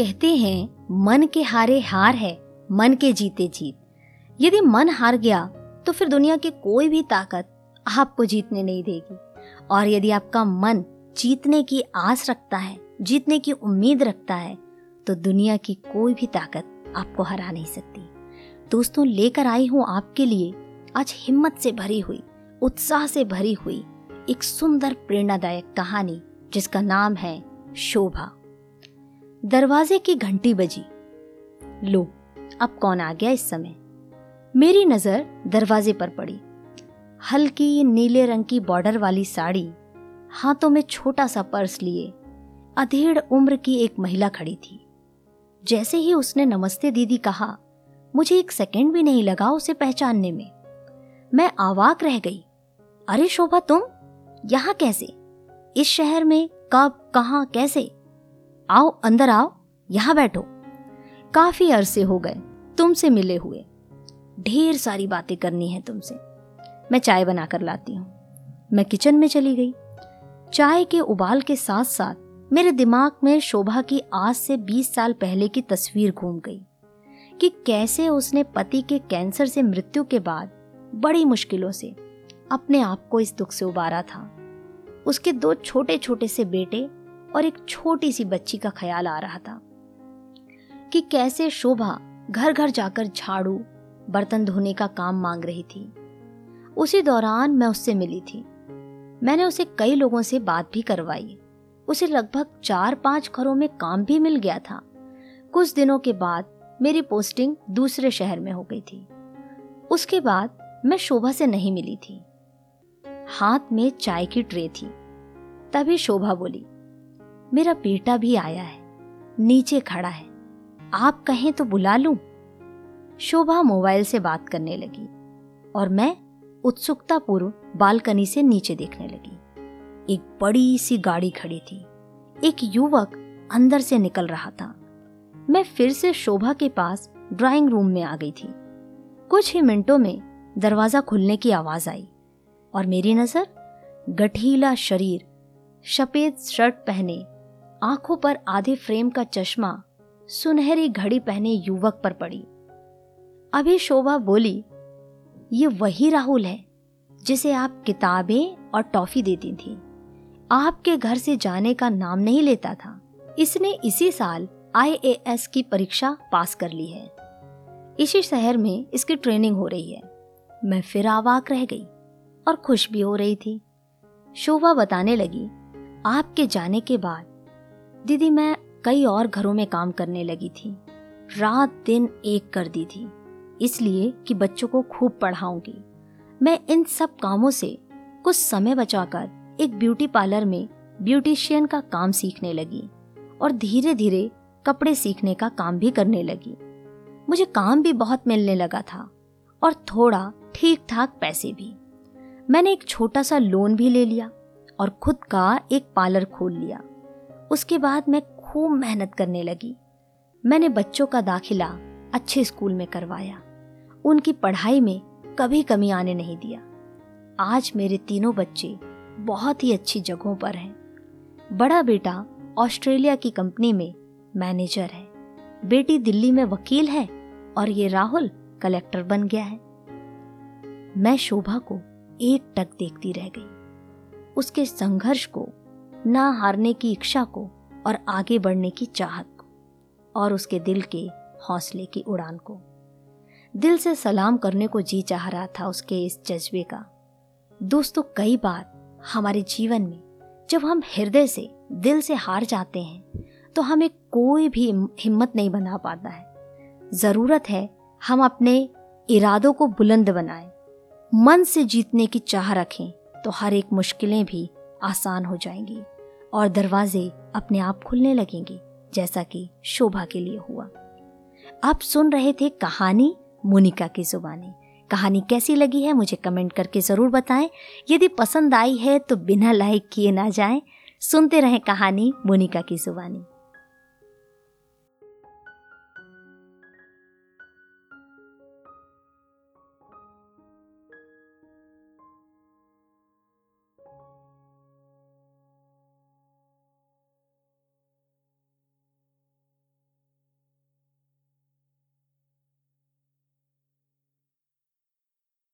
कहते हैं, मन के हारे हार है, मन के जीते जीत। यदि मन हार गया तो फिर दुनिया की कोई भी ताकत आपको जीतने नहीं देगी। और यदि आपका मन जीतने की आस रखता है, जीतने की उम्मीद रखता है तो दुनिया की कोई भी ताकत आपको हरा नहीं सकती। दोस्तों, लेकर आई हूँ आपके लिए आज हिम्मत से भरी हुई, उत्साह से भरी हुई एक सुंदर प्रेरणादायक कहानी, जिसका नाम है शोभा। दरवाजे की घंटी बजी। लो, अब कौन आ गया इस समय? मेरी नज़र दरवाजे पर पड़ी। हल्की नीले रंग की बॉर्डर वाली साड़ी हाथों में छोटा सा पर्स लिए अधेड़ उम्र की एक महिला खड़ी थी। जैसे ही उसने नमस्ते दीदी कहा, मुझे एक सेकंड भी नहीं लगा उसे पहचानने में। मैं आवाक रह गई। अरे शोभा, तुम यहाँ कैसे? इस शहर में कब, कहा, कैसे? आओ, अंदर आओ, यहाँ बैठो। काफ़ी अरसे हो गए, तुमसे मिले हुए। ढेर सारी बातें करनी है तुमसे। मैं चाय बनाकर लाती हूँ। मैं किचन में चली गई। चाय के उबाल के साथ साथ मेरे दिमाग में शोभा की आज से 20 साल पहले की तस्वीर घूम गई कि कैसे उसने पति के कैंसर से मृत्यु के बाद बड़ी मुश्किलों से अपने आप को इस दुख से उबारा था। उसके दो छोटे छोटे से बेटे और एक छोटी सी बच्ची का ख्याल आ रहा था कि कैसे शोभा घर घर जाकर झाड़ू, बर्तन धोने का काम मांग रही थी। उसी दौरान मैं उससे मिली थी। मैंने उसे कई लोगों से बात भी करवाई। उसे लगभग चार पाँच घरों में काम भी मिल गया था। कुछ दिनों के बाद मेरी पोस्टिंग दूसरे शहर में हो गई थी। उसके बाद मैं शोभा से नहीं मिली थी। हाथ में चाय की ट्रे थी। तभी शोभा बोली मेरा बेटा भी आया है, नीचे खड़ा है। आप कहें तो बुला लूँ? शोभा मोबाइल से बात करने लगी और मैं उत्सुकता पूर्व बालकनी से नीचे देखने लगी। एक बड़ी सी गाड़ी खड़ी थी। एक युवक अंदर से निकल रहा था। मैं फिर से शोभा के पास ड्राइंग रूम में आ गई थी। कुछ ही मिनटों में दरवाज़ा खुलने की आवाज़ आई और मेरी नज़र गठीला शरीर, सफ़ेद शर्ट पहने आँखों पर आधे फ्रेम का चश्मा सुनहरी घड़ी पहने युवक पर पड़ी। अभी शोभा बोली, ये वही राहुल है, जिसे आप किताबें और टॉफी देती थी। आपके घर से जाने का नाम नहीं लेता था। इसने इसी साल आईएएस की परीक्षा पास कर ली है। इसी शहर में इसकी ट्रेनिंग हो रही है। मैं फिर आवाक रह गई और खुश भी हो रही थी। शोभा बताने लगी, आपके जाने के बाद दीदी, मैं कई और घरों में काम करने लगी थी। रात दिन एक कर दी थी, इसलिए कि बच्चों को खूब पढ़ाऊँगी। मैं इन सब कामों से कुछ समय बचाकर एक ब्यूटी पार्लर में ब्यूटिशियन का काम सीखने लगी और धीरे धीरे कपड़े सीखने का काम भी करने लगी। मुझे काम भी बहुत मिलने लगा था और थोड़ा ठीक ठाक पैसे भी। मैंने एक छोटा सा लोन भी ले लिया और खुद का एक पार्लर खोल लिया। उसके बाद मैं खूब मेहनत करने लगी। मैंने बच्चों का दाखिला अच्छे स्कूल में करवाया। उनकी पढ़ाई में कभी कमी आने नहीं दिया। आज मेरे तीनों बच्चे बहुत ही अच्छी जगहों पर हैं। बड़ा बेटा ऑस्ट्रेलिया की कंपनी में मैनेजर है। बेटी दिल्ली में वकील है और ये राहुल कलेक्टर बन गया है। मैं शोभा को एक टक देखती रह गई। उसके संघर्ष को ना हारने की इच्छा को और आगे बढ़ने की चाहत को और उसके दिल के हौसले की उड़ान को। दिल से सलाम करने को जी चाह रहा था उसके इस जज्बे का। दोस्तों, कई बार हमारे जीवन में जब हम हृदय से दिल से हार जाते हैं तो हमें कोई भी हिम्मत नहीं बना पाता है। ज़रूरत है हम अपने इरादों को बुलंद बनाएँ, मन से जीतने की चाह रखें तो हर एक मुश्किलें भी आसान हो जाएँगी। और दरवाजे अपने आप खुलने लगेंगे, जैसा कि शोभा के लिए हुआ। आप सुन रहे थे कहानी मोनिका की जुबानी। कहानी कैसी लगी है, मुझे कमेंट करके ज़रूर बताएँ। यदि पसंद आई है तो बिना लाइक किए ना जाएँ। सुनते रहें कहानी मोनिका की जुबानी।